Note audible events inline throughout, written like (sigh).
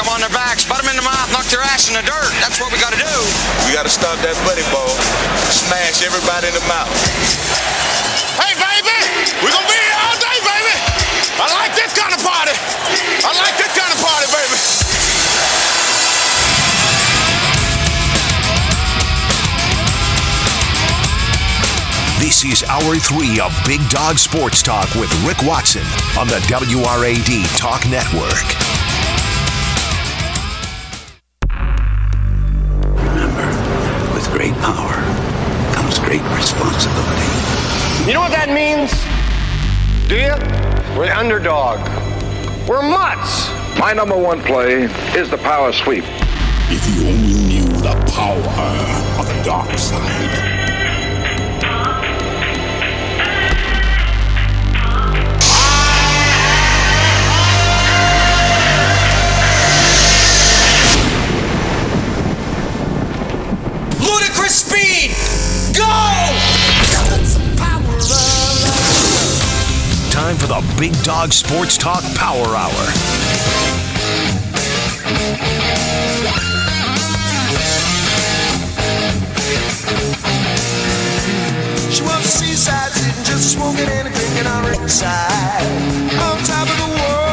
them on their backs, butt them in the mouth, knock their ass in the dirt. That's what we got to do. We got to stop that buddy ball. Smash everybody in the mouth. Hey, baby! We're going to be here all day, baby! I like this kind of party. I like this kind of party, baby. This is Hour 3 of Big Dog Sports Talk with Rick Watson on the WRAD Talk Network. Do you? We're the underdog. We're mutts. My number one play is the power sweep. If you only knew the power of the dark side. Time for the Big Dog Sports Talk Power Hour. She was seaside, sitting just smoking and drinking on her side. On top of the world.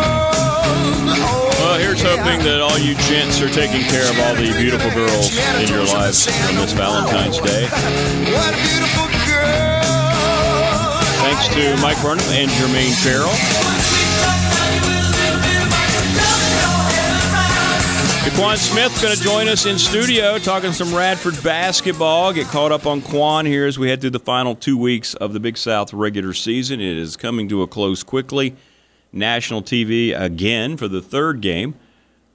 Oh, Well, here's hoping that all you gents are taking care of all the beautiful girls in your lives on this Valentine's Day. what a beautiful girl. Thanks to Mike Burnham and Jermaine Farrell. Quan Smith going to join us in studio talking some Radford basketball. Get caught up on Quan here as we head through the final two weeks of the Big South regular season. It is coming to a close quickly. National TV again for the third game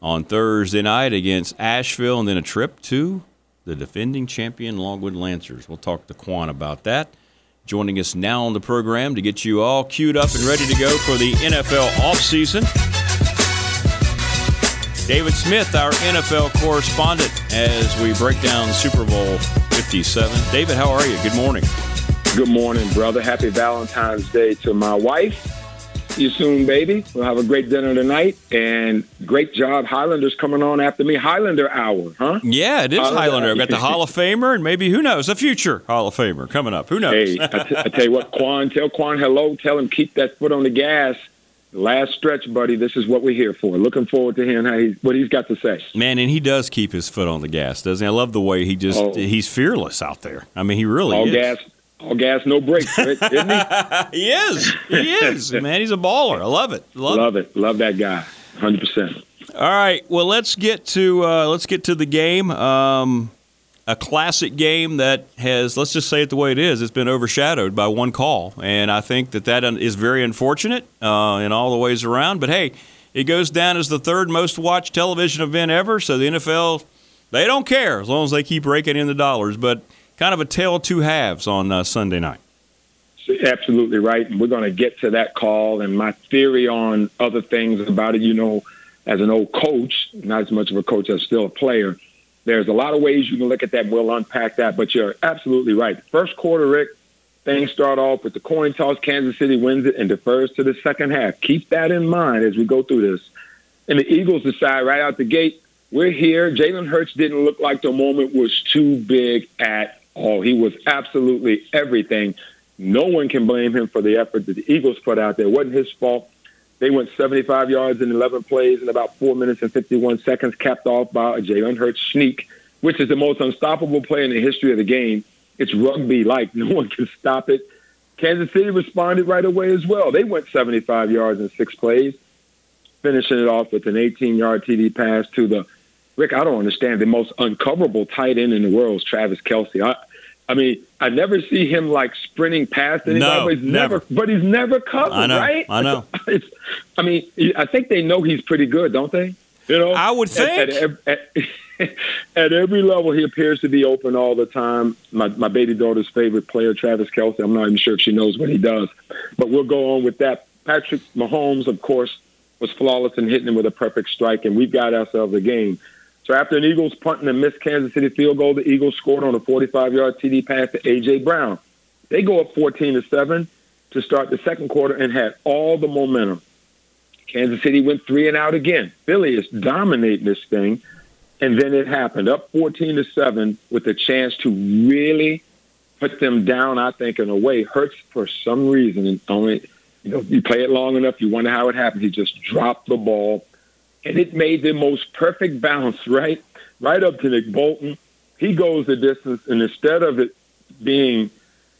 on Thursday night against Asheville, and then a trip to the defending champion Longwood Lancers. We'll talk to Quan about that. Joining us now on the program to get you all queued up and ready to go for the NFL offseason. David Smith, our NFL correspondent, as we break down Super Bowl 57. David, how are you? Good morning. Good morning, brother. Happy Valentine's Day to my wife. See you soon, baby. We'll have a great dinner tonight. And great job. Highlanders coming on after me. Highlander hour, huh? Yeah, it is Highlander. Highlander. I've got the Hall of (laughs) Famer and maybe, who knows, a future Hall of Famer coming up. Who knows? Hey, I, t- I tell you what, Quan, tell Quan hello. Tell him keep that foot on the gas. Last stretch, buddy. This is what we're here for. Looking forward to hearing how he, what he's got to say. Man, and he does keep his foot on the gas, doesn't he? I love the way he just, Oh. he's fearless out there. I mean, he really All is. gas, all gas, no brakes, right? isn't he? (laughs) he is. He is. Man, he's a baller. I love it. Love, Love it. Love that guy. Hundred percent. All right. Well, let's get to uh, let's get to the game. Um, a classic game that has let's just say it the way it is. It's been overshadowed by one call, and I think that that is very unfortunate uh, in all the ways around. But hey, it goes down as the third most watched television event ever. So the NFL they don't care as long as they keep raking in the dollars. But kind of a tale of two halves on uh, Sunday night. Absolutely right. And we're going to get to that call and my theory on other things about it. You know, as an old coach, not as much of a coach as still a player, there's a lot of ways you can look at that. We'll unpack that. But you're absolutely right. First quarter, Rick, things start off with the coin toss. Kansas City wins it and defers to the second half. Keep that in mind as we go through this. And the Eagles decide right out the gate, we're here. Jalen Hurts didn't look like the moment was too big at all. He was absolutely everything. No one can blame him for the effort that the Eagles put out there. It wasn't his fault. They went 75 yards in 11 plays in about four minutes and 51 seconds, capped off by a Jalen Hurts sneak, which is the most unstoppable play in the history of the game. It's rugby like. No one can stop it. Kansas City responded right away as well. They went 75 yards in six plays, finishing it off with an 18 yard TD pass to the Rick, I don't understand. The most uncoverable tight end in the world is Travis Kelce. I, I mean, I never see him like sprinting past anybody. No, but he's never, never. but he's never covered, I know, right? I know. (laughs) It's, I mean, I think they know he's pretty good, don't they? You know, I would At, at, at, (laughs) at every level, he appears to be open all the time. My my baby daughter's favorite player, Travis Kelce. I'm not even sure if she knows what he does, but we'll go on with that. Patrick Mahomes, of course, was flawless in hitting him with a perfect strike, and we've got ourselves a game. So after an Eagles punt and a missed Kansas City field goal, the Eagles scored on a 45-yard TD pass to A.J. Brown. They go up 14 to 7 to start the second quarter and had all the momentum. Kansas City went three and out again. Philly is dominating this thing. And then it happened up 14 to 7 with a chance to really put them down, I think, in a way. Hurts for some reason. And only, you know, you play it long enough, you wonder how it happened. He just dropped the ball. And it made the most perfect bounce, right? Right up to Nick Bolton. He goes the distance, and instead of it being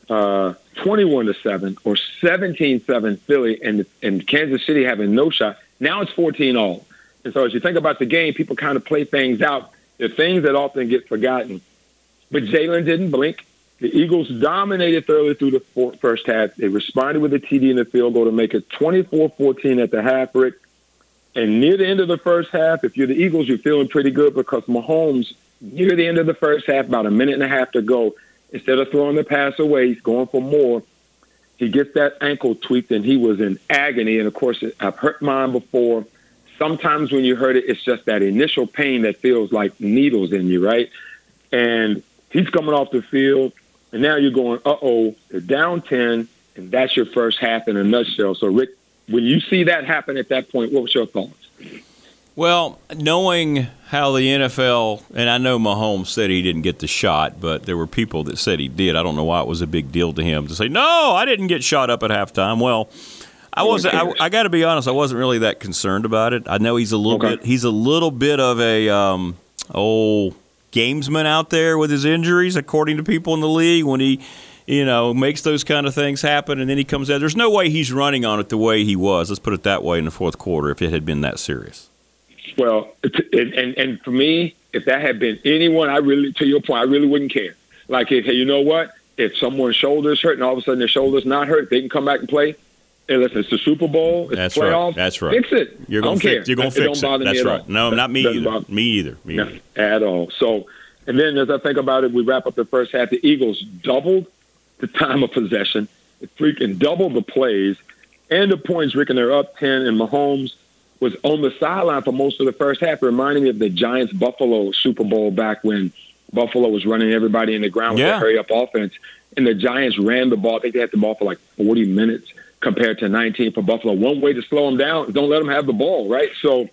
uh, 21 to 7 or 17 7 Philly and, and Kansas City having no shot, now it's 14 all. And so as you think about the game, people kind of play things out. The things that often get forgotten. But Jalen didn't blink. The Eagles dominated thoroughly through the first half. They responded with a TD in the field goal to make it 24-14 at the half, Rick. And near the end of the first half, if you're the Eagles, you're feeling pretty good because Mahomes, near the end of the first half, about a minute and a half to go, instead of throwing the pass away, he's going for more. He gets that ankle tweaked, and he was in agony. And of course, I've hurt mine before sometimes when you hurt it, it's just that initial pain that feels like needles in you, right? And he's coming off the field, and now you're going, uh oh, they're down 10, and that's your first half in a nutshell. So, Rick, when you see that happen at that point, what was your thoughts? Well, knowing how the NFL, and I know Mahomes said he didn't get the shot, but there were people that said he did. I don't know why it was a big deal to him to say, no, I didn't get shot up at halftime. Well, I wasn't. I, I got to be honest. I wasn't really that concerned about it. I know he's a little okay. bit. He's a little bit of a um, old gamesman out there with his injuries, according to people in the league. When he, you know, makes those kind of things happen, and then he comes out. There's no way he's running on it the way he was. Let's put it that way in the fourth quarter. If it had been that serious. Well, and and, and for me, if that had been anyone, I really, to your point, I really wouldn't care. Like, if, hey, you know what? If someone's shoulder's hurt and all of a sudden their shoulder's not hurt, they can come back and play Hey, listen, it's the Super Bowl. It's That's playoffs. right. That's right. Fix it. You're going to fix. You're going to fix it. That's right. No, not me either. Me either. Me either. At all. So, and then as I think about it, we wrap up the first half. The Eagles doubled the time of possession, It freaking doubled the plays, and the points. Rick, and they're up ten. And Mahomes was on the sideline for most of the first half, reminding me of the Giants Buffalo Super Bowl back when Buffalo was running everybody in the ground with yeah. a hurry up offense, and the Giants ran the ball. I think they had the ball for like 40 minutes compared to 19 for Buffalo. One way to slow them down is don't let them have the ball, right? So,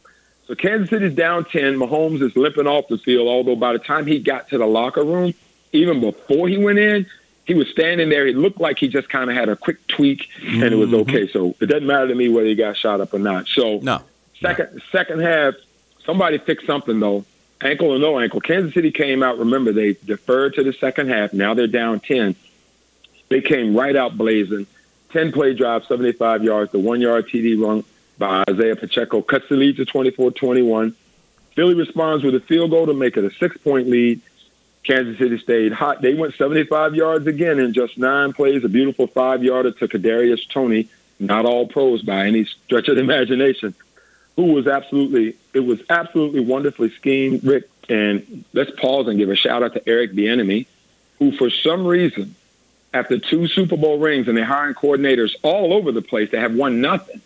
so Kansas City's down 10. Mahomes is limping off the field, although by the time he got to the locker room, even before he went in, he was standing there. It looked like he just kind of had a quick tweak, and it was Mm-hmm. okay. So it doesn't matter to me whether he got shot up or not. So no. second no. second half, somebody fixed something though. Ankle or no ankle, Kansas City came out. Remember, they deferred to the second half. Now they're down ten. They came right out blazing. 10 play drive, 75 yards, the one yard TD run by Isaiah Pacheco cuts the lead to 24 21. Philly responds with a field goal to make it a six point lead. Kansas City stayed hot. They went 75 yards again in just nine plays, a beautiful five yarder to Kadarius Toney, not all pros by any stretch of the (laughs) imagination, who was absolutely, it was absolutely wonderfully schemed, Rick. And let's pause and give a shout out to Eric Bieniemy, who for some reason after two Super Bowl rings and they're hiring coordinators all over the place they have won nothing.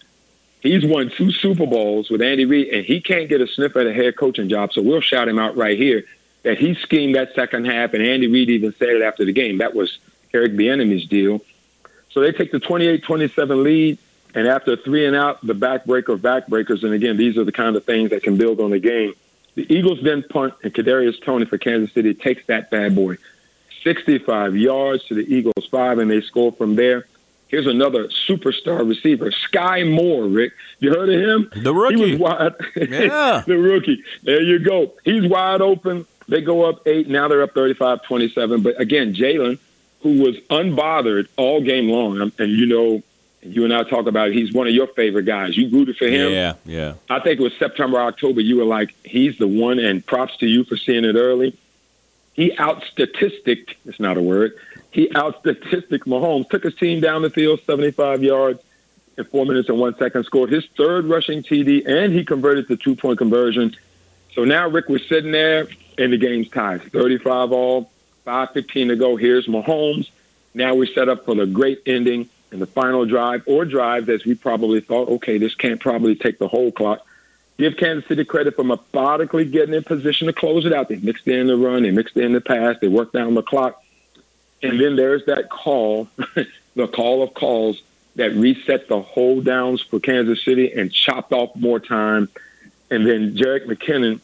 He's won two Super Bowls with Andy Reid, and he can't get a sniff at a head coaching job. So we'll shout him out right here that he schemed that second half, and Andy Reid even said it after the game. That was Eric Bieniemy's deal. So they take the 28-27 lead, and after three and out, the backbreaker backbreakers, and again, these are the kind of things that can build on the game. The Eagles then punt, and Kadarius Toney for Kansas City takes that bad boy 65 yards to the Eagles five, and they score from there. Here's another superstar receiver, Skyy Moore. Rick, you heard of him? The rookie. He was wide. Yeah, (laughs) the rookie. There you go. He's wide open. They go up eight. Now they're up 35-27. But again, Jalen, who was unbothered all game long, and you know, you and I talk about it. He's one of your favorite guys. You rooted for him. Yeah, yeah. I think it was September, October. You were like, he's the one, and props to you for seeing it early. He out statisticked, it's not a word, he out statisticked Mahomes, took his team down the field 75 yards in four minutes and one second, scored his third rushing TD, and he converted the two point conversion. So now Rick was sitting there, and the game's tied 35 all, 5.15 to go. Here's Mahomes. Now we're set up for the great ending in the final drive or drives as we probably thought, okay, this can't probably take the whole clock give Kansas City credit for methodically getting in position to close it out. They mixed in the run, they mixed in the pass, they worked down the clock. And then there's that call, (laughs) the call of calls that reset the hold downs for Kansas City and chopped off more time. And then Jerick McKinnon,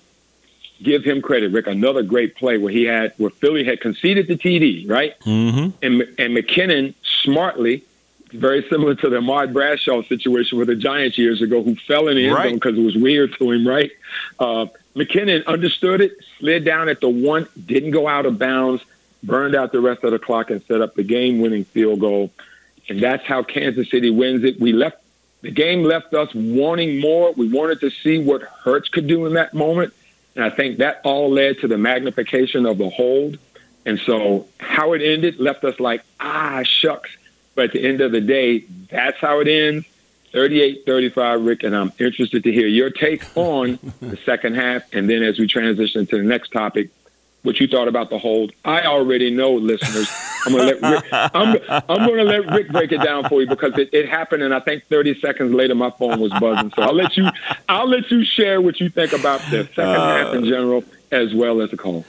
give him credit, Rick. Another great play where he had where Philly had conceded the TD, right? Mm-hmm. And and McKinnon smartly, very similar to the Ahmad Bradshaw situation with the Giants years ago, who fell in the end Right. zone because it was weird to him, right? Uh, McKinnon understood it, slid down at the one, didn't go out of bounds, burned out the rest of the clock, and set up the game-winning field goal. And that's how Kansas City wins it. We left the game left us wanting more. We wanted to see what Hurts could do in that moment. And I think that all led to the magnification of the hold. And so how it ended left us like, ah, shucks. But at the end of the day, that's how it ends. 38-35, Rick, and I'm interested to hear your take on (laughs) the second half. And then as we transition to the next topic, what you thought about the hold. I already know, listeners. I'm gonna let Rick. I'm, I'm gonna let Rick break it down for you because it, it happened, and I think 30 seconds later my phone was buzzing. So I'll let you. I'll let you share what you think about the second uh, half in general as well as the call.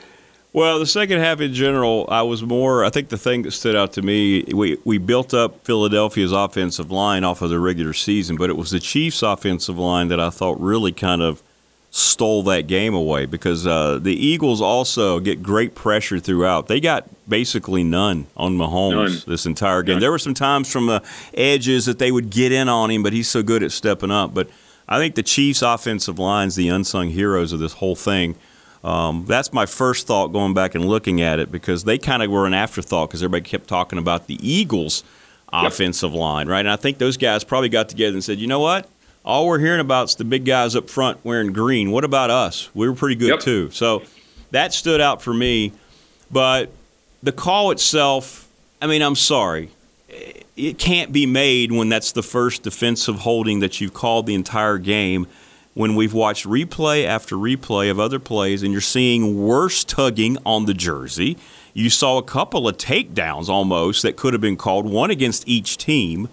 Well, the second half in general, I was more. I think the thing that stood out to me, we we built up Philadelphia's offensive line off of the regular season, but it was the Chiefs' offensive line that I thought really kind of stole that game away because uh, the Eagles also get great pressure throughout. They got basically none on Mahomes None. this entire game. There were some times from the edges that they would get in on him, but he's so good at stepping up. But I think the Chiefs' offensive line's the unsung heroes of this whole thing. Um, that's my first thought going back and looking at it because they kind of were an afterthought because everybody kept talking about the Eagles' offensive line, right? And I think those guys probably got together and said, you know what? All we're hearing about is the big guys up front wearing green. What about us? We were pretty good Yep. too. So that stood out for me. But the call itself, I mean, I'm sorry. It can't be made when that's the first defensive holding that you've called the entire game. When we've watched replay after replay of other plays and you're seeing worse tugging on the jersey, you saw a couple of takedowns almost that could have been called, one against each team,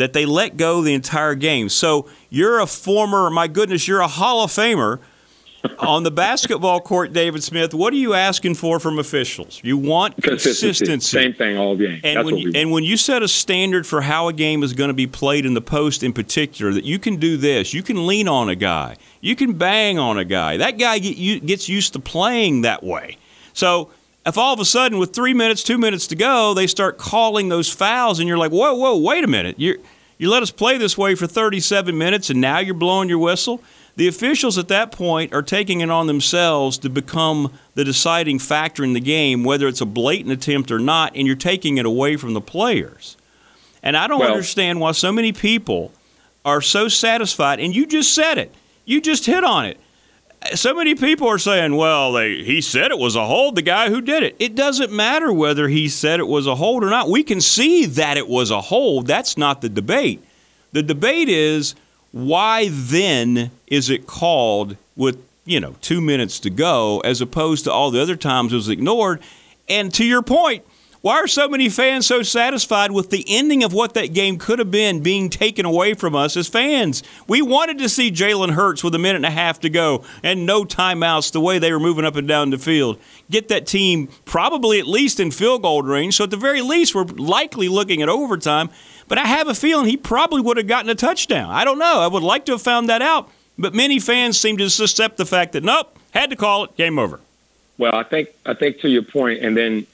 that they let go the entire game. So you're a former, my goodness, you're a Hall of Famer (laughs) on the basketball court, David Smith. What are you asking for from officials? You want consistency. Same thing all game. And That's when, what you, we and when you set a standard for how a game is going to be played in the post in particular, that you can do this, you can lean on a guy, you can bang on a guy. That guy get, you, gets used to playing that way. So if all of a sudden, with three minutes, two minutes to go, they start calling those fouls, and you're like, whoa, whoa, wait a minute. you you let us play this way for 37 minutes, and now you're blowing your whistle? The officials at that point are taking it on themselves to become the deciding factor in the game, whether it's a blatant attempt or not, and you're taking it away from the players. And I don't Well- understand why so many people are so satisfied. And you just said it. You just hit on it. So many people are saying, "Well, they, he said it was a hold. The guy who did it. It doesn't matter whether he said it was a hold or not. We can see that it was a hold. That's not the debate. The debate is why then is it called with you know two minutes to go as opposed to all the other times it was ignored? And to your point, why are so many fans so satisfied with the ending of what that game could have been being taken away from us as fans? We wanted to see Jalen Hurts with a minute and a half to go and no timeouts the way they were moving up and down the field. Get that team probably at least in field goal range. So at the very least, we're likely looking at overtime. But I have a feeling he probably would have gotten a touchdown. I don't know. I would like to have found that out. But many fans seem to accept the fact that, nope, had to call it, game over. Well, I think I think to your point, and then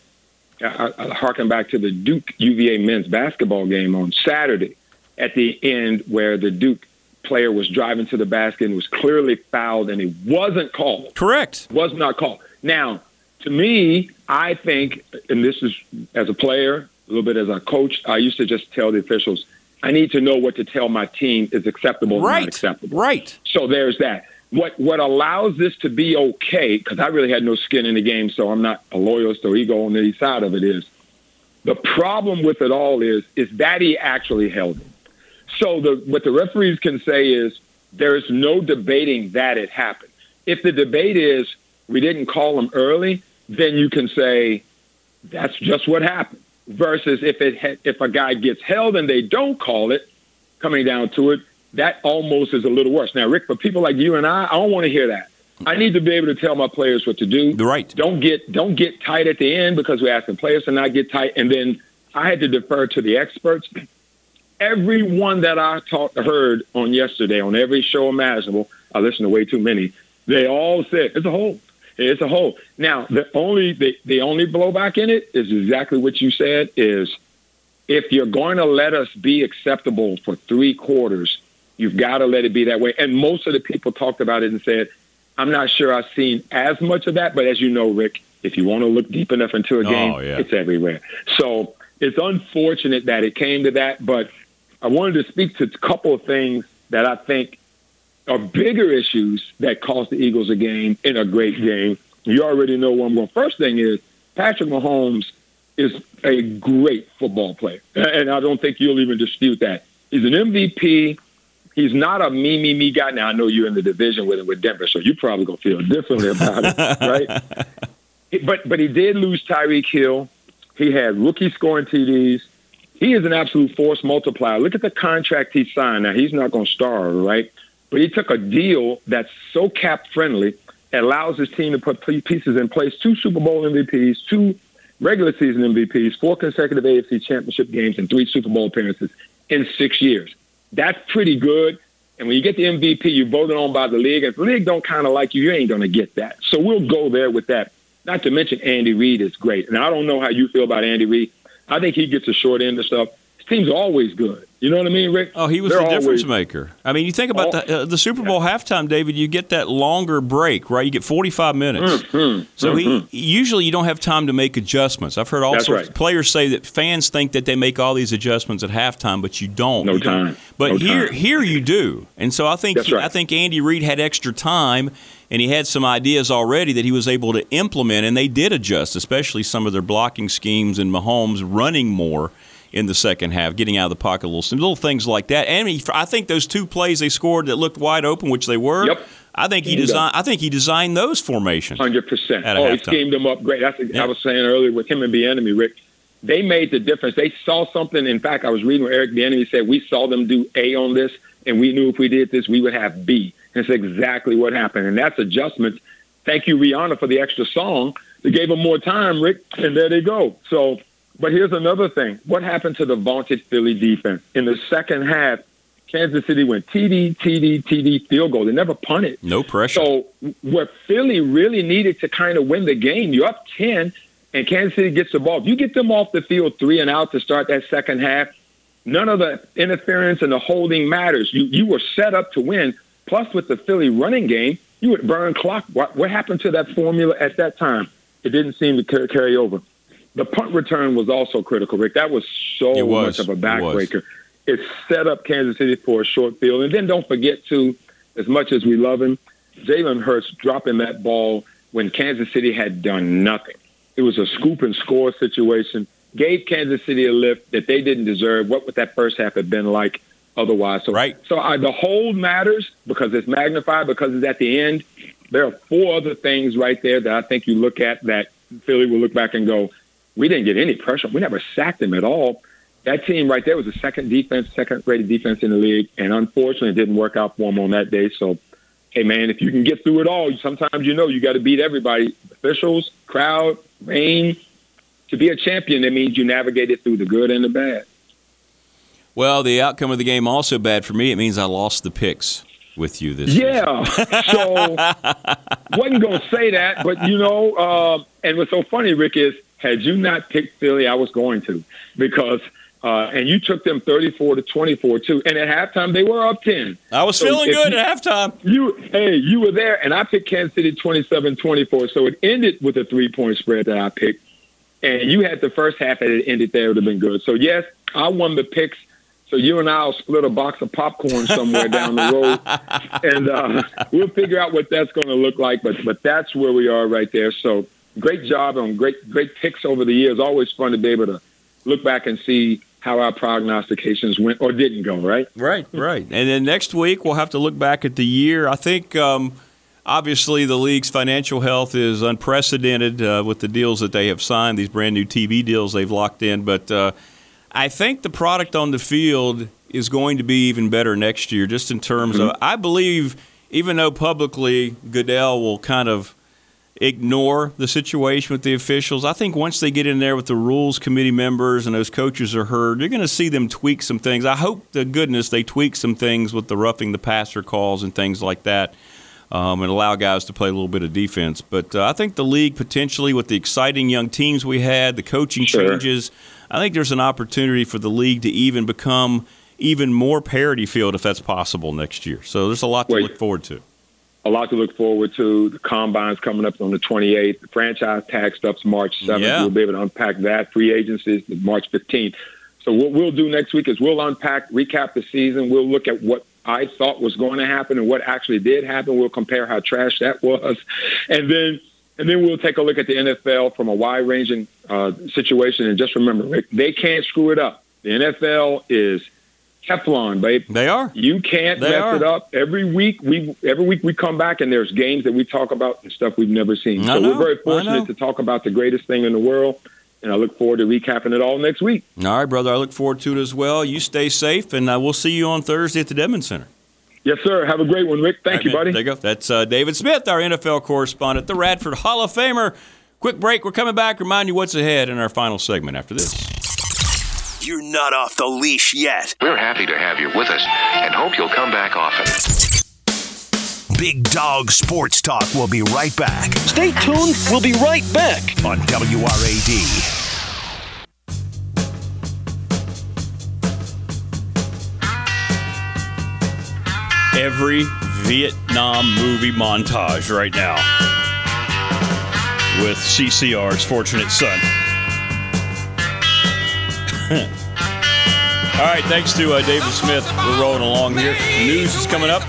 I, I harken back to the Duke UVA men's basketball game on Saturday at the end, where the Duke player was driving to the basket and was clearly fouled, and he wasn't called. Correct. Was not called. Now, to me, I think, and this is as a player, a little bit as a coach, I used to just tell the officials, I need to know what to tell my team is acceptable and Right. not acceptable. Right. So there's that. What what allows this to be okay? Because I really had no skin in the game, so I'm not a loyalist or ego on any side of it. Is the problem with it all is is that he actually held him. So the what the referees can say is there is no debating that it happened. If the debate is we didn't call him early, then you can say that's just what happened. Versus if it if a guy gets held and they don't call it, coming down to it, that almost is a little worse. Now, Rick, for people like you and I, I don't want to hear that. I need to be able to tell my players what to do. Right. Don't get don't get tight at the end because we're asking players to not get tight. And then I had to defer to the experts. everyone that I talked heard on yesterday on every show imaginable, I listened to way too many. They all said it's a hold. It's a hold. Now the only the, the only blowback in it is exactly what you said is if you're going to let us be acceptable for three quarters, you've got to let it be that way. And most of the people talked about it and said, I'm not sure I've seen as much of that, but as you know, Rick, if you want to look deep enough into a oh, game, Oh, yeah. it's everywhere. So it's unfortunate that it came to that, but I wanted to speak to a couple of things that I think are bigger issues that cost the Eagles a game in a great game. You already know where I'm going. First thing is Patrick Mahomes is a great football player, and I don't think you'll even dispute that. He's an MVP. He's not a me, me, me guy. Now I know you're in the division with him with Denver, so you're probably gonna feel differently about it, (laughs) right? But but he did lose Tyreek Hill. He had rookie scoring TDs. He is an absolute force multiplier. Look at the contract he signed. Now he's not going to star, right? But he took a deal that's so cap friendly, it allows his team to put pieces in place: two Super Bowl MVPs, two regular season MVPs, four consecutive AFC Championship games, and three Super Bowl appearances in six years. That's pretty good. And when you get the MVP, you're voted on by the league. If the league don't kind of like you, you ain't going to get that. So we'll go there with that. Not to mention Andy Reid is great. And I don't know how you feel about Andy Reid. I think he gets a short end of stuff. Team's always good. You know what I mean, Rick? Oh, he was They're the difference always- maker. I mean, you think about the, uh, the Super Bowl halftime, David. You get that longer break, right? You get forty-five minutes. Mhm, So mhm. he usually you don't have time to make adjustments. I've heard all That's sorts right. players say that fans think that they make all these adjustments at halftime, but you don't. No You don't. time. But No here, time. here you do. And so I think he- right. I think Andy Reid had extra time. And he had some ideas already that he was able to implement, and they did adjust, especially some of their blocking schemes and Mahomes running more in the second half, getting out of the pocket a little, some little things like that. And he, I think those two plays they scored that looked wide open, which they were. Yep. I think he designed. I think he designed those formations. Hundred percent. Oh, he schemed them up great. That's Yeah. I was saying earlier with him and Bieniemy, Rick. They made the difference. They saw something. In fact, I was reading where Eric Bieniemy said we saw them do A on this, and we knew if we did this, we would have B. And it's exactly what happened. And that's adjustments. Thank you, Rihanna, for the extra song. They gave them more time, Rick, and there they go. So, but here's another thing. What happened to the vaunted Philly defense in the second half? Kansas City went TD, TD, TD, field goal. They never punted. No pressure. So where Philly really needed to kind of win the game, you're up ten, and Kansas City gets the ball. If you get them off the field three and out to start that second half, none of the interference and the holding matters. You you were set up to win. Plus, with the Philly running game, you would burn clock. What what happened to that formula at that time? It didn't seem to carry over. The punt return was also critical, Rick. That was so was. much of a It backbreaker. It set up Kansas City for a short field. And then don't forget, too, as much as we love him, Jalen Hurts dropping that ball when Kansas City had done nothing. It was a scoop and score situation. Gave Kansas City a lift that they didn't deserve. What would that first half have been like otherwise? So, Right. so I, the hold matters because it's magnified, because it's at the end. There are four other things right there that I think you look at that Philly will look back and go, we didn't get any pressure. We never sacked them at all. That team right there was the second defense, second rated defense in the league, and unfortunately, it didn't work out for them on that day. So, hey man, if you can get through it all, sometimes you know you got to beat everybody, officials, crowd, rain. To be a champion, that means you navigated through the good and the bad. Well, the outcome of the game also bad for me. It means I lost the picks with you this year. Yeah. So (laughs) wasn't going to say that, but you know, uh, and what's so funny, Rick, is had you not picked Philly, I was going to because. Uh, and you took them 34 to 24 too. And at halftime, they were up 10. I was So feeling good you- at halftime. You, hey, you were there, and I picked Kansas City 27-24. So it ended with a three-point spread that I picked. And you had the first half, and it ended there. It would have been good. So yes, I won the picks. So you and I'll split a box of popcorn somewhere down the road, (laughs) and uh, we'll figure out what that's going to look like. But but that's where we are right there. So great job on great great picks over the years. Always fun to be able to look back and see how our prognostications went or didn't go. Right. Right, right. And then next week we'll have to look back at the year. I think um, obviously the league's financial health is unprecedented uh, with the deals that they have signed, these brand new TV deals they've locked in. But uh, I think the product on the field is going to be even better next year, just in terms of I believe, even though publicly Goodell will kind of ignore the situation with the officials. I think once they get in there with the rules committee members and those coaches are heard, you're going to see them tweak some things. I hope to goodness they tweak some things with the roughing the passer calls and things like that. Um, and allow guys to play a little bit of defense. But uh, I think the league potentially, with the exciting young teams we had, the coaching Sure. changes, I think there's an opportunity for the league to even become even more parity field if that's possible next year. So there's a lot to Wait. look forward to. A lot to look forward to. The combine's coming up on the 28th. The franchise tag stuff's March 7th. Yeah. We'll be able to unpack that. Free agency is March 15th. So what we'll do next week is we'll unpack, recap the season. We'll look at what I thought was going to happen and what actually did happen. We'll compare how trash that was, and then and then we'll take a look at the NFL from a wide-ranging uh, situation. And just remember, Rick, they can't screw it up. The NFL is Teflon, babe. They are. You can't They mess are. it up. Every week we every week we come back and there's games that we talk about and stuff we've never seen. I so know, we're very fortunate to talk about the greatest thing in the world. And I look forward to recapping it all next week. All right, brother. I look forward to it as well. You stay safe, and uh, we'll see you on Thursday at the Dedmon Center. Yes, sir. Have a great one, Rick. Thank you, right, buddy. man. There you go. That's uh, David Smith, our NFL correspondent, the Radford Hall of Famer. Quick break. We're coming back. Remind you what's ahead in our final segment after this. You're not off the leash yet. We're happy to have you with us and hope you'll come back often. Big Dog Sports Talk will be right back Stay tuned. We'll be right back. on WRAD. Every Vietnam movie montage right now with CCR's Fortunate Son. (laughs) All right, thanks to uh, David Smith. We're rolling along here. News is coming up.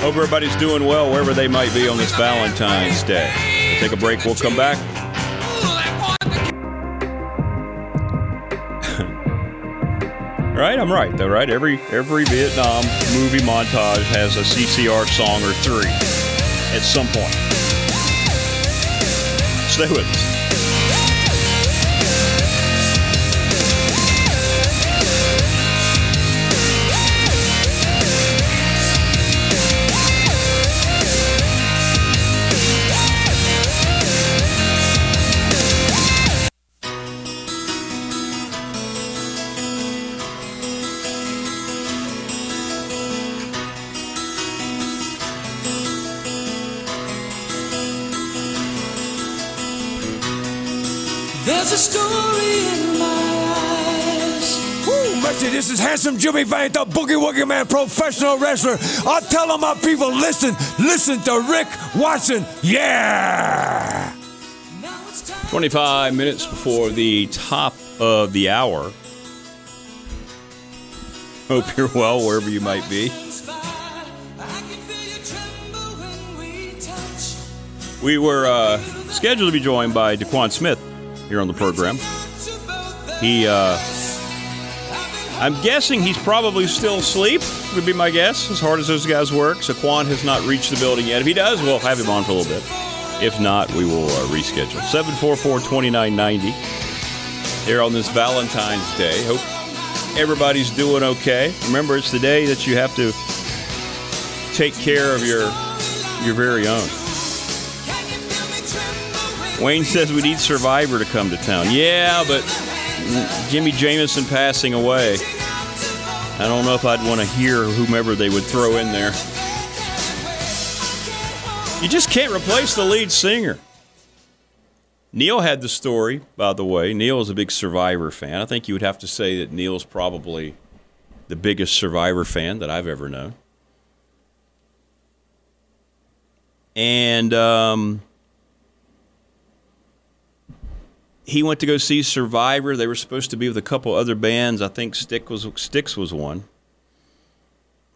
Hope everybody's doing well wherever they might be on this Valentine's Day. We'll take a break. We'll come back. (laughs) right, I'm right though, right? Every every Vietnam movie montage has a CCR song or three at some point. Stay with us. There's a story in my eyes. Woo, mercy, this is handsome Jimmy Valiant, the Boogie Woogie Man professional wrestler. I tell all my people, listen, listen to Rick Watson. Yeah! 25 minutes before the top of the hour. Hope you're well wherever you might be. We were uh, scheduled to be joined by Daquan Smith here on the program. He, uh, I'm guessing he's probably still asleep, would be my guess, as hard as those guys work. So Quan has not reached the building yet. If he does, we'll have him on for a little bit. If not, we will uh, reschedule. 744 2990 here on this Valentine's Day. Hope everybody's doing okay. Remember, it's the day that you have to take care of your your very own. Wayne says we need Survivor to come to town. Yeah, but Jimi Jamison passing away. I don't know if I'd want to hear whomever they would throw in there. You just can't replace the lead singer. Neil had the story, by the way. Neil is a big Survivor fan. I think you would have to say that Neil's probably the biggest Survivor fan that I've ever known. And um, he went to go see Survivor. They were supposed to be with a couple other bands. I think Stick was Styx was one.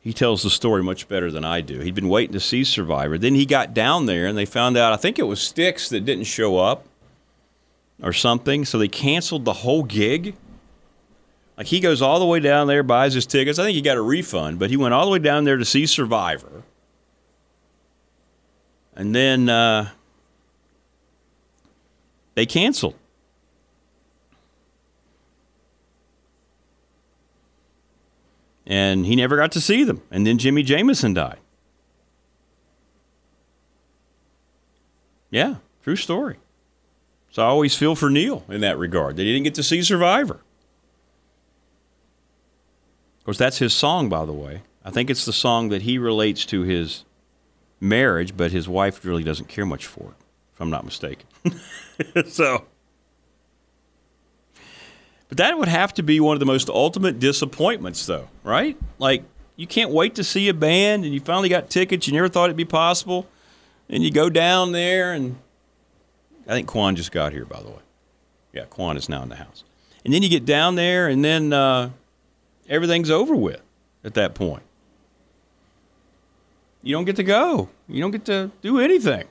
He tells the story much better than I do. He'd been waiting to see Survivor. Then he got down there and they found out I think it was Styx that didn't show up or something, so they canceled the whole gig. Like he goes all the way down there, buys his tickets. I think he got a refund, but he went all the way down there to see Survivor. And then uh, they canceled. And he never got to see them. And then Jimi Jamison died. Yeah, true story. So I always feel for Neil in that regard that he didn't get to see Survivor. Of course, that's his song, by the way. I think it's the song that he relates to his marriage, but his wife really doesn't care much for it, if I'm not mistaken. (laughs) so, but that would have to be one of the most ultimate disappointments, though, right? Like, you can't wait to see a band, and you finally got tickets, you never thought it'd be possible, and you go down there, and I think Quan just got here, by the way. Yeah, Quan is now in the house. And then you get down there, and then uh, everything's over with at that point. You don't get to go. You don't get to do anything.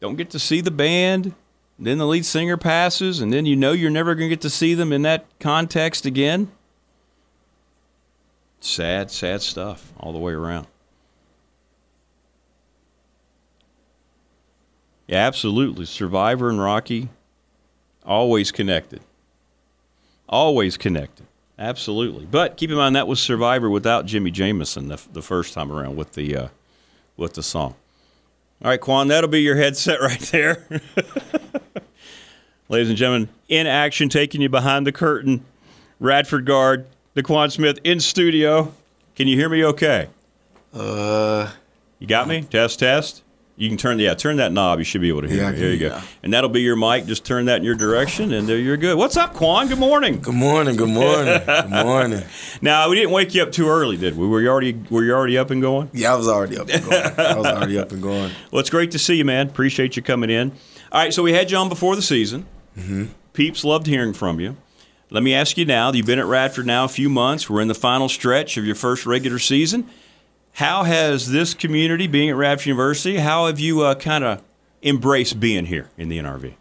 Don't get to see the band. Then the lead singer passes, and then you know you're never going to get to see them in that context again. Sad, sad stuff all the way around. Yeah, absolutely. Survivor and Rocky, always connected. Always connected. Absolutely. But keep in mind that was Survivor without Jimi Jamison the, the first time around with the uh, with the song. All right, Quan, that'll be your headset (laughs) right there. (laughs) Ladies and gentlemen, in action, taking you behind the curtain, Radford guard, Daquan Smith in studio. Can you hear me okay? Uh, you got me? Test, test. You can turn yeah, turn that knob. You should be able to hear. Yeah, me. There you go. now. And that'll be your mic. Just turn that in your direction, and there you're good. What's up, Quan? Good morning. Good morning. Good morning. (laughs) good morning. Now we didn't wake you up too early, did we? Were you already were you already up and going? Yeah, I was already up and going. I was already up and going. (laughs) Well, it's great to see you, man. Appreciate you coming in. All right, so we had you on before the season. Mm-hmm. Peeps loved hearing from you. Let me ask you now. You've been at Radford now a few months. We're in the final stretch of your first regular season. How has this community, being at Radford University, how have you uh, kind of embraced being here in the NRV?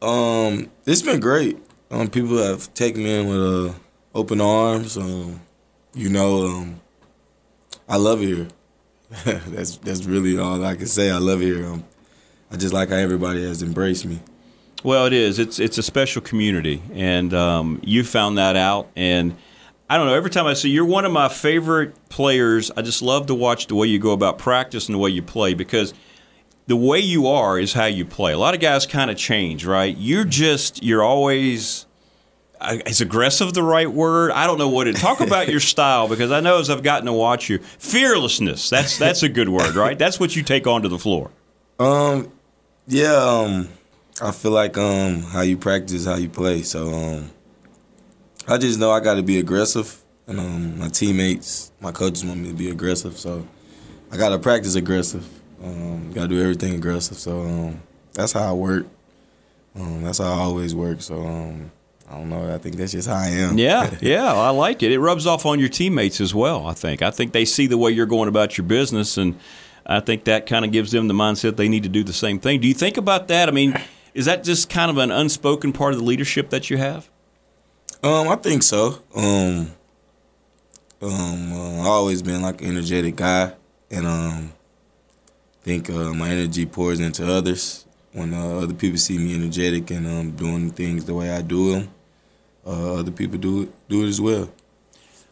Um, it's been great. Um, people have taken me in with uh, open arms. Um, you know, um, I love here. (laughs) that's that's really all I can say. I love here. Um, I just like how everybody has embraced me. Well, it is. It's it's a special community, and um, you found that out. And I don't know. Every time I see you're one of my favorite players. I just love to watch the way you go about practice and the way you play because the way you are is how you play. A lot of guys kind of change, right? You're just you're always. Is aggressive the right word? I don't know what it. Talk about your (laughs) style because I know as I've gotten to watch you, fearlessness. That's that's a good word, right? That's what you take onto the floor. Um, yeah. Um, I feel like um how you practice, how you play. So um, I just know I got to be aggressive, and um, my teammates, my coaches want me to be aggressive. So I got to practice aggressive. Um, got to do everything aggressive. So um, that's how I work. Um, that's how I always work. So um, I don't know. I think that's just how I am. Yeah, (laughs) yeah, I like it. It rubs off on your teammates as well. I think. I think they see the way you're going about your business, and I think that kind of gives them the mindset they need to do the same thing. Do you think about that? I mean, is that just kind of an unspoken part of the leadership that you have? Um, I think so. Um, um, uh, I've always been like an energetic guy, and um, think uh, my energy pours into others. When uh, other people see me energetic and um, doing things the way I do them, uh, other people do it do it as well.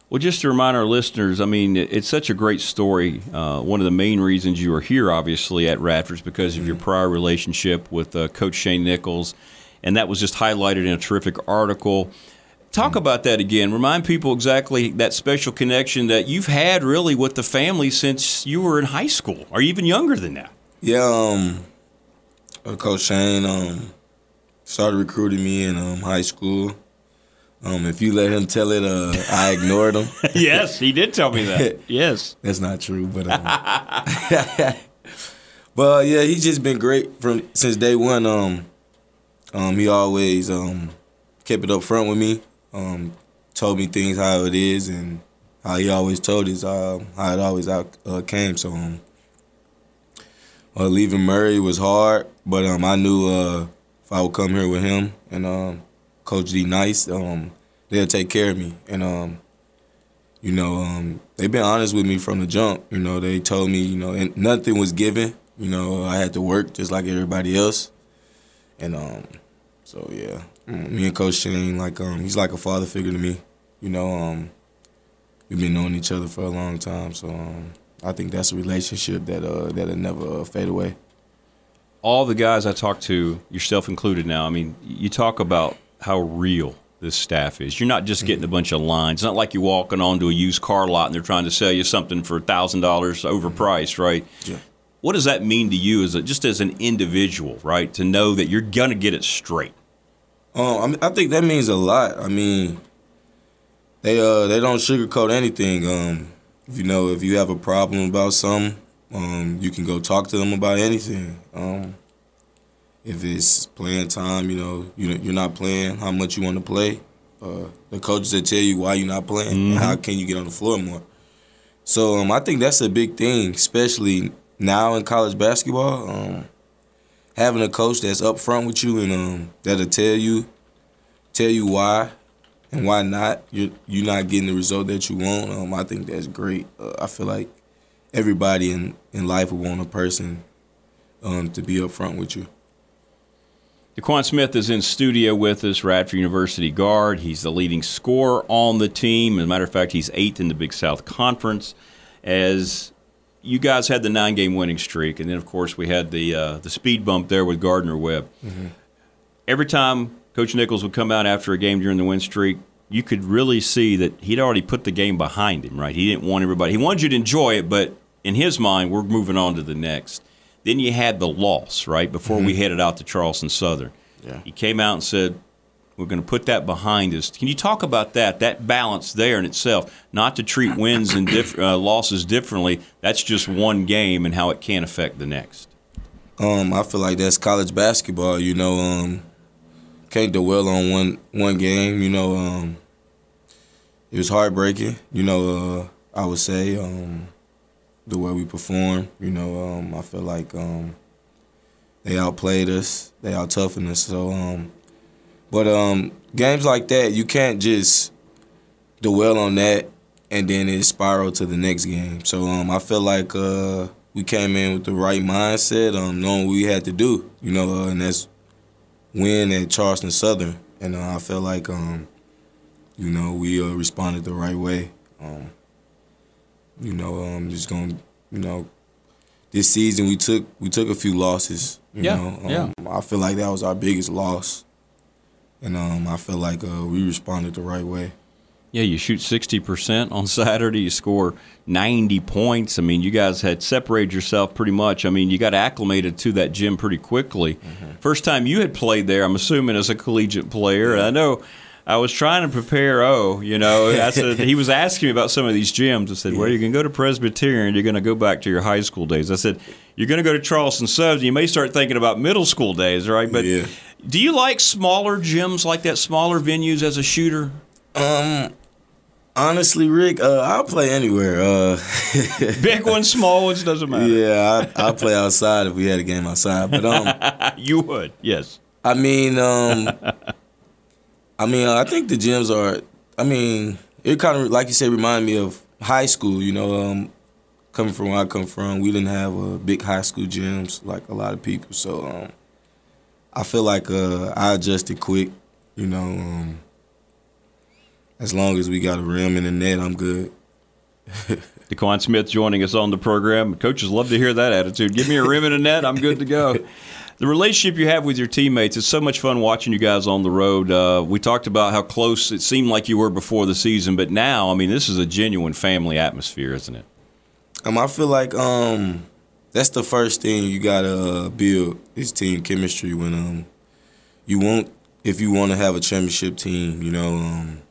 Well, just to remind our listeners, I mean, it's such a great story. Uh, one of the main reasons you are here, obviously, at Radford is because of your prior relationship with uh, Coach Shane Nichols, and that was just highlighted in a terrific article. Talk about that again. Remind people exactly that special connection that you've had really with the family since you were in high school, or even younger than that. Yeah, um, uh, Coach Shane um, started recruiting me in um, high school. Um, if you let him tell it, uh, I ignored him. (laughs) yes, he did tell me that. (laughs) Yes. That's not true, but um, (laughs) but yeah, he's just been great from since day one. Um, um, he always um kept it up front with me. Um, told me things how it is and how he always told us uh, how it always out uh, came. So um, uh, leaving Murray was hard, but um, I knew uh, if I would come here with him and um, Coach D Nice, um, they'll take care of me. And um, you know, um, they've been honest with me from the jump. You know, they told me, you know, and nothing was given. You know, I had to work just like everybody else. And um, so yeah, mm, me and Coach Shane, like um, he's like a father figure to me. You know, um, we've been knowing each other for a long time, so um, I think that's a relationship that uh, that'll never uh, fade away. All the guys I talk to, yourself included now, I mean, you talk about how real this staff is. You're not just getting a bunch of lines. It's not like you're walking onto a used car lot and they're trying to sell you something for $1,000 overpriced, right? Yeah. What does that mean to you as a, just as an individual, right? To know that you're going to get it straight. Um, I, mean, I think that means a lot. I mean, they uh they don't sugarcoat anything. Um, if you know if you have a problem about something, um, you can go talk to them about anything. Um, if it's playing time, you know, you you're not playing how much you want to play. Uh, the coaches that tell you why you're not playing Mm-hmm. and how can you get on the floor more. So um, I think that's a big thing, especially now in college basketball. Um, having a coach that's upfront with you and um, that'll tell you, tell you why and why not you're you're not getting the result that you want. Um, I think that's great. Uh, I feel like everybody in, in life would want a person um, to be upfront with you. DeQuan Smith is in studio with us, Radford University guard. He's the leading scorer on the team. As a matter of fact, he's eighth in the Big South Conference. As you guys had the nine game winning streak, and then, of course, we had the, uh, the speed bump there with Gardner Webb. Every time Coach Nichols would come out after a game during the win streak, you could really see that he'd already put the game behind him, right? He didn't want everybody, he wanted you to enjoy it, but in his mind, we're moving on to the next. Then you had the loss, right, before we headed out to Charleston Southern. Yeah. He came out and said, we're going to put that behind us. Can you talk about that, that balance there in itself, not to treat wins and diff- uh, losses differently? That's just one game and how it can affect the next. Um, I feel like that's college basketball. You know, um, can't dwell on one one game. You know, um, it was heartbreaking. You know, uh, I would say um, the way we performed. You know, um, I feel like um, they outplayed us. They out toughened us. So, um, but um, games like that, you can't just dwell on that and then it spiral to the next game. So um, I feel like uh, we came in with the right mindset, um, knowing what we had to do. You know, uh, and that's win at Charleston Southern. And uh, I feel like, um, you know, we uh, responded the right way. You know, um, just going, you know, this season we took we took a few losses. You Yeah, know, um, yeah. I feel like that was our biggest loss, and um, I feel like uh, we responded the right way. Yeah, you shoot 60% on (laughs) Saturday. You score 90 points. I mean, you guys had separated yourself pretty much. I mean, you got acclimated to that gym pretty quickly. First time you had played there, I'm assuming as a collegiate player. And I know I was trying to prepare O, you know. (laughs) I said, he was asking me about some of these gyms. I said, well, you can go to Presbyterian. You're going to go back to your high school days. I said, you're going to go to Charleston Southern. You may start thinking about middle school days, right? But Yeah. do you like smaller gyms like that, smaller venues as a shooter? Um, honestly, Rick, uh, I'll play anywhere. Uh, (laughs) Big ones, small ones, doesn't matter. yeah, I, I'll play outside if we had a game outside. But um, (laughs) you would, yes. I mean, um, I mean, I think the gyms are. I mean, it kind of like you said, remind me of high school. You know, um, coming from where I come from, we didn't have uh, big high school gyms like a lot of people. So um, I feel like uh, I adjusted quick. You know, um, as long as we got a rim in the net, I'm good. (laughs) DeQuan Smith joining us on the program. Coaches love to hear that attitude. Give me a rim and a net, I'm good to go. (laughs) The relationship you have with your teammates, it's so much fun watching you guys on the road. Uh, we talked about how close it seemed like you were before the season, but now, I mean, this is a genuine family atmosphere, isn't it? Um, I feel like um, that's the first thing you gotta uh, build is team chemistry. When um, you want if you want to have a championship team, you know. Um,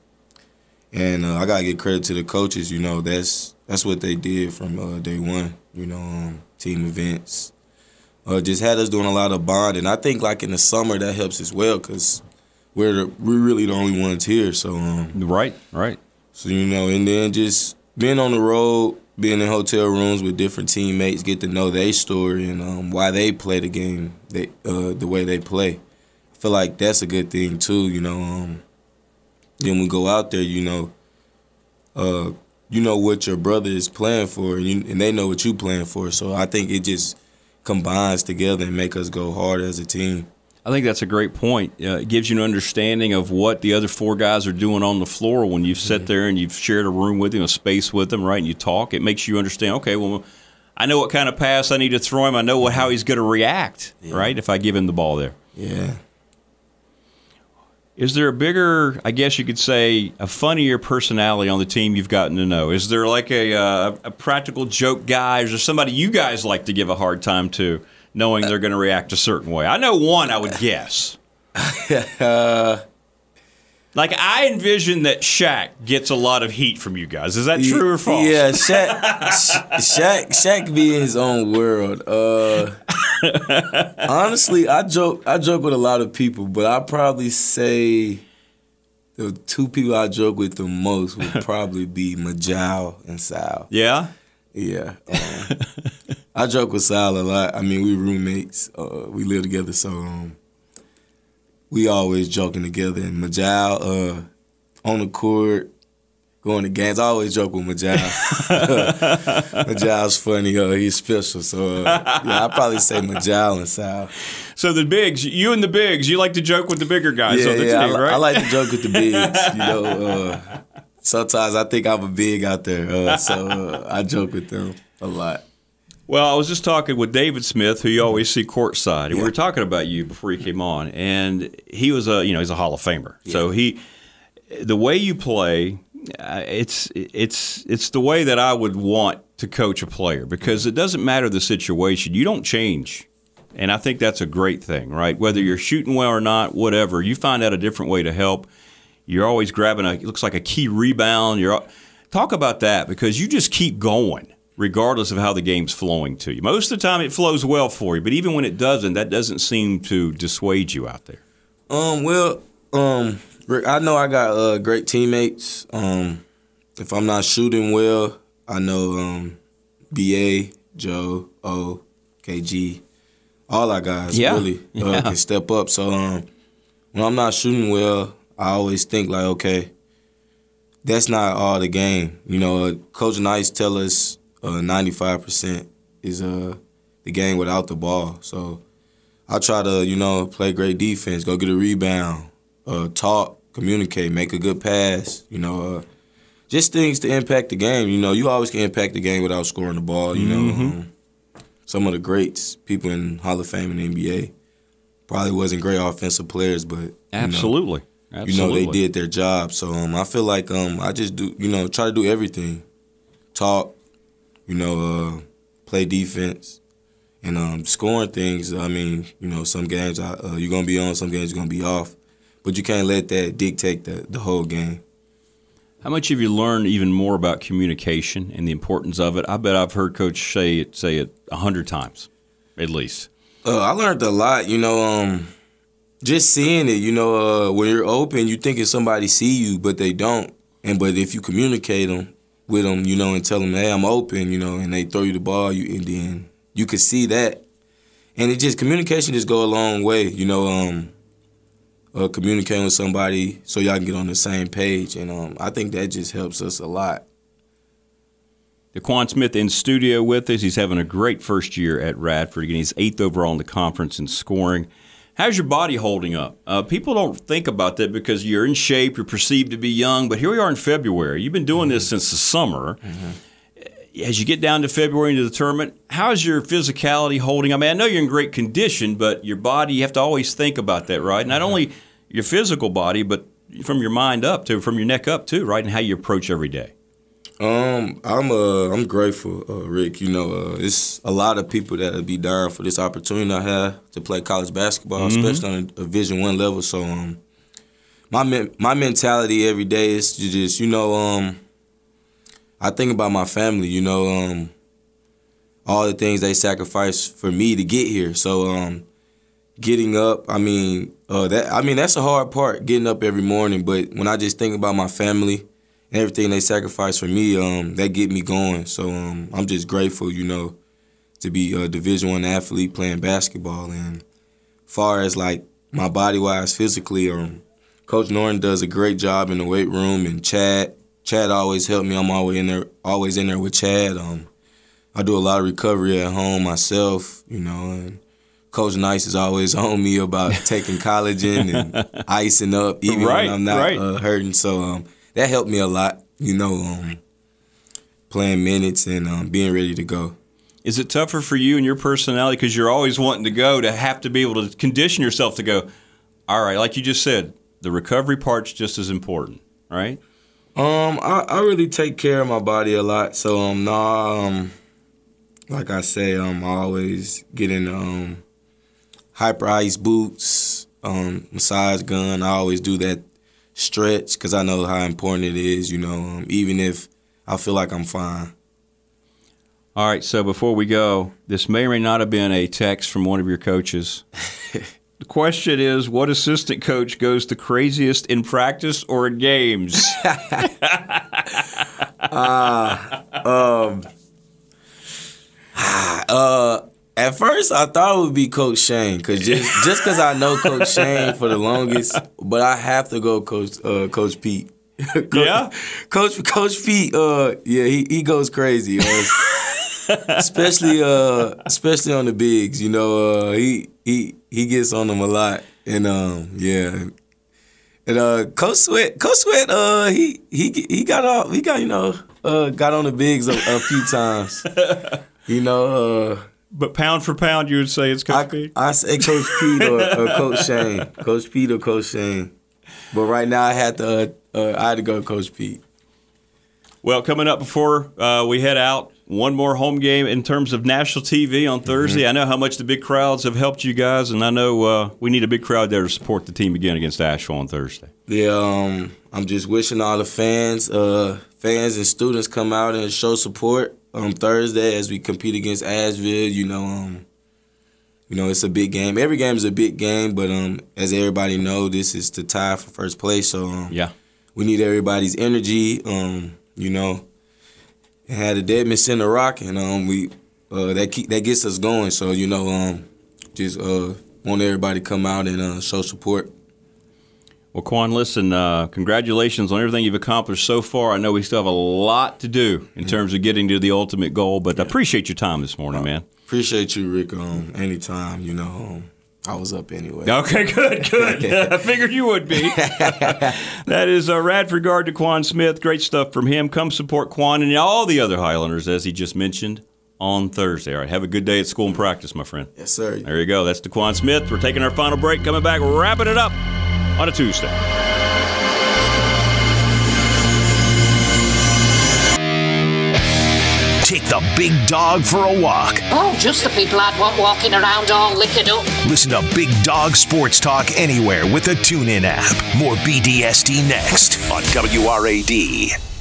and uh, I gotta give credit to the coaches. You know, that's that's what they did from uh, day one. You know, um, team events. Uh, just had us doing a lot of bonding. I think like in the summer that helps as well because we're the, we're really the only ones here. So um, right, right. So you know, and then just being on the road, being in hotel rooms with different teammates, get to know their story and um, why they play the game, they uh, the way they play. I feel like that's a good thing too. You know, um, then we go out there, you know, uh, you know what your brother is playing for, and, you, and they know what you playing for. So I think it just combines together and make us go hard as a team. I think that's a great point. Uh, it gives you an understanding of what the other four guys are doing on the floor when you've sat there and you've shared a room with them, a space with them, right? And you talk. It makes you understand. Okay, well, I know what kind of pass I need to throw him. I know what, how he's going to react, right? If I give him the ball there. Yeah. Is there a bigger, I guess you could say, a funnier personality on the team you've gotten to know? Is there like a, uh, a practical joke guy? Is there somebody you guys like to give a hard time to, knowing they're going to react a certain way? I know one, I would guess. (laughs) uh, like I envision that Shaq gets a lot of heat from you guys. Is that true or false? Yeah, Shaq, Shaq, Shaq be in his own world. Uh, honestly, I joke, I joke with a lot of people, but I probably say the two people I joke with the most would (laughs) probably be Majal and Sal. Yeah. Yeah. Um, I joke with Sal a lot. I mean, we roommates. Uh, we live together, so um, we always joking together. And Majal uh, on the court, going to games. I always joke with Majal. (laughs) Majal's funny. Uh, he's special. So uh, yeah, I probably say Majal and Sal. So the bigs, you and the bigs, you like to joke with the bigger guys yeah, on the yeah, team, I, right? I like to joke with the bigs. You know, uh, sometimes I think I'm a big out there, uh, so uh, I joke with them a lot. Well, I was just talking with David Smith, who you always see courtside, and we were talking about you before you came on, and he was a you know he's a Hall of Famer. So he, the way you play, uh, it's it's it's the way that I would want to coach a player because it doesn't matter the situation, you don't change, and I think that's a great thing, right? Whether you're shooting well or not, whatever, you find out a different way to help. You're always grabbing a it looks like a key rebound. You're talk about that because you just keep going regardless of how the game's flowing to you. Most of the time, it flows well for you, but even when it doesn't, that doesn't seem to dissuade you out there. Um, well, um, Rick, I know I got uh, great teammates. Um, if I'm not shooting well, I know um, BA, Joe, O, KG, all our guys Yeah. really uh, Yeah. can step up. So um, when I'm not shooting well, I always think like, okay, that's not all the game. You know, uh, Coach Nice tell us 95% is uh, the game without the ball. So I try to, you know, play great defense, go get a rebound, uh, talk, communicate, make a good pass. You know, uh, just things to impact the game. You know, you always can impact the game without scoring the ball. You know, Mhm. um, some of the greats, people in Hall of Fame and NBA, probably wasn't great offensive players, but you know, Absolutely. you know they did their job. So um, I feel like um, I just do, you know, try to do everything, talk, you know, uh, play defense, and um, scoring things. I mean, you know, some games I, uh, you're gonna be on, some games you're gonna be off, but you can't let that dictate the the whole game. How much have you learned even more about communication and the importance of it? I bet I've heard Coach say it say it a hundred times, at least. Uh, I learned a lot, you know. Um, just seeing it, you know, uh, when you're open, you thinking somebody see you, but they don't. And but if you communicate them with them, you know, and tell them, hey, I'm open, you know, and they throw you the ball, you and then you could see that, and it just communication just go a long way, you know. Um, uh, communicating with somebody so y'all can get on the same page, and um, I think that just helps us a lot. DeQuan Smith in studio with us. He's having a great first year at Radford. Again, he's eighth overall in the conference in scoring. How's your body holding up? Uh, people don't think about that because you're in shape, you're perceived to be young, but here we are in February. You've been doing this mm-hmm. since the summer. Mm-hmm. As you get down to February into the tournament, how's your physicality holding? I mean, I know you're in great condition, but your body, you have to always think about that, right? Not mm-hmm. only your physical body, but from your mind up to, from your neck up too, right? And how you approach every day. Um, I'm uh, I'm grateful, uh, Rick. You know, uh, it's a lot of people that would be dying for this opportunity I have to play college basketball, Mhm. especially on a, a Division One level. So, um, my my mentality every day is to just, you know, um, I think about my family. You know, um, all the things they sacrificed for me to get here. So, um, getting up, I mean, uh, that I mean that's a hard part, getting up every morning. But when I just think about my family and everything they sacrificed for me, um, that get me going. So um, I'm just grateful, you know, to be a Division One athlete playing basketball. And far as like my body wise, physically, um, Coach Norton does a great job in the weight room, and Chad, Chad always helped me. I'm always in there, always in there with Chad. Um, I do a lot of recovery at home myself, you know, and Coach Nice is always (laughs) on me about taking collagen and (laughs) icing up, even Right, when I'm not right. uh, hurting. So um, that helped me a lot. You know, um, playing minutes and um, being ready to go. Is it tougher for you and your personality because you're always wanting to go to have to be able to condition yourself to go? All right, like you just said, the recovery part's just as important, right? Um, I, I really take care of my body a lot. So um, nah, um, like I say, um, I always get in um, Hyperice boots, um, massage gun. I always do that stretch because I know how important it is. You know, um, even if I feel like I'm fine. All right, so before we go, this may or may not have been a text from one of your coaches. (laughs) the question is what assistant coach goes the craziest in practice or in games? Ah, (laughs) um, (sighs) uh, at first I thought it would be Coach Shane, cause just (laughs) just cause I know Coach Shane for the longest, but I have to go Coach uh, Coach Pete. (laughs) Coach, Yeah? Coach Coach Pete. Uh, yeah, he he goes crazy. Uh, especially uh especially on the bigs you know uh he he he gets on them a lot and um yeah and uh coach sweat coach sweat uh he he he got off he got you know uh got on the bigs a, a few times (laughs) you know uh but pound for pound, you would say it's Coach Pete? I say Coach Pete or, or Coach (laughs) Shane. Coach Pete or Coach Shane. But right now I had to uh, uh, I had to go Coach Pete. Well, coming up before uh, we head out, one more home game in terms of national TV on Thursday. I know how much the big crowds have helped you guys, and I know uh, we need a big crowd there to support the team again against Asheville on Thursday. Yeah, um, I'm just wishing all the fans, uh, fans and students come out and show support on Thursday as we compete against Asheville. You know, um, you know it's a big game. Every game is a big game, but um, as everybody know, this is the tie for first place. So um, Yeah. we need everybody's energy. Um, you know, and had the Dedmon Center rocking. Um, we uh, that keep, that gets us going. So you know, um, just uh, want everybody to come out and uh, show support. Well, Quan, listen, uh, congratulations on everything you've accomplished so far. I know we still have a lot to do in terms of getting to the ultimate goal, but I appreciate your time this morning, man. Appreciate you, Rick. Um, anytime, you know, um, I was up anyway. Okay, good, good. (laughs) (laughs) I figured you would be. (laughs) that is uh, Radford guard DeQuan Smith. Great stuff from him. Come support Quan and all the other Highlanders, as he just mentioned, on Thursday. All right, have a good day at school and practice, my friend. Yes, sir. There you go. That's DeQuan Smith. We're taking our final break. Coming back, wrapping it up on a Tuesday. Take the big dog for a walk. Oh, just the people I'd want walking around all liquored up. Listen to Big Dog Sports Talk anywhere with the TuneIn app. More BDSD next on WRAD.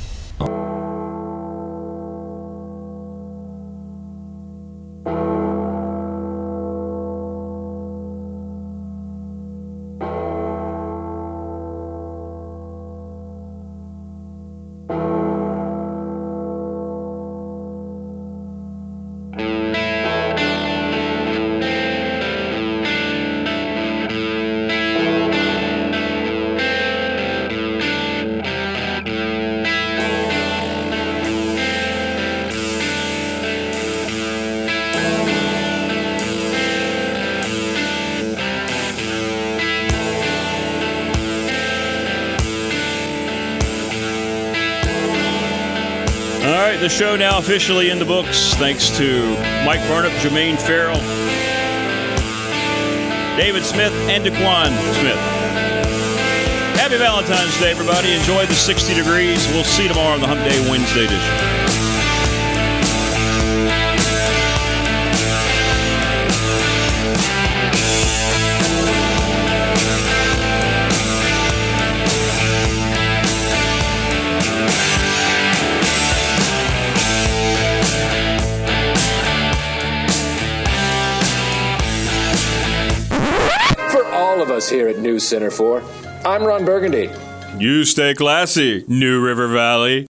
The show now officially in the books. Thanks to Mike Burnip, Jermaine Farrell, David Smith, and DeQuan Smith. Happy Valentine's Day, everybody. Enjoy the 60 degrees. We'll see you tomorrow on the Hump Day Wednesday edition. Us here at News Center 4, I'm Ron Burgundy. You stay classy, New River Valley.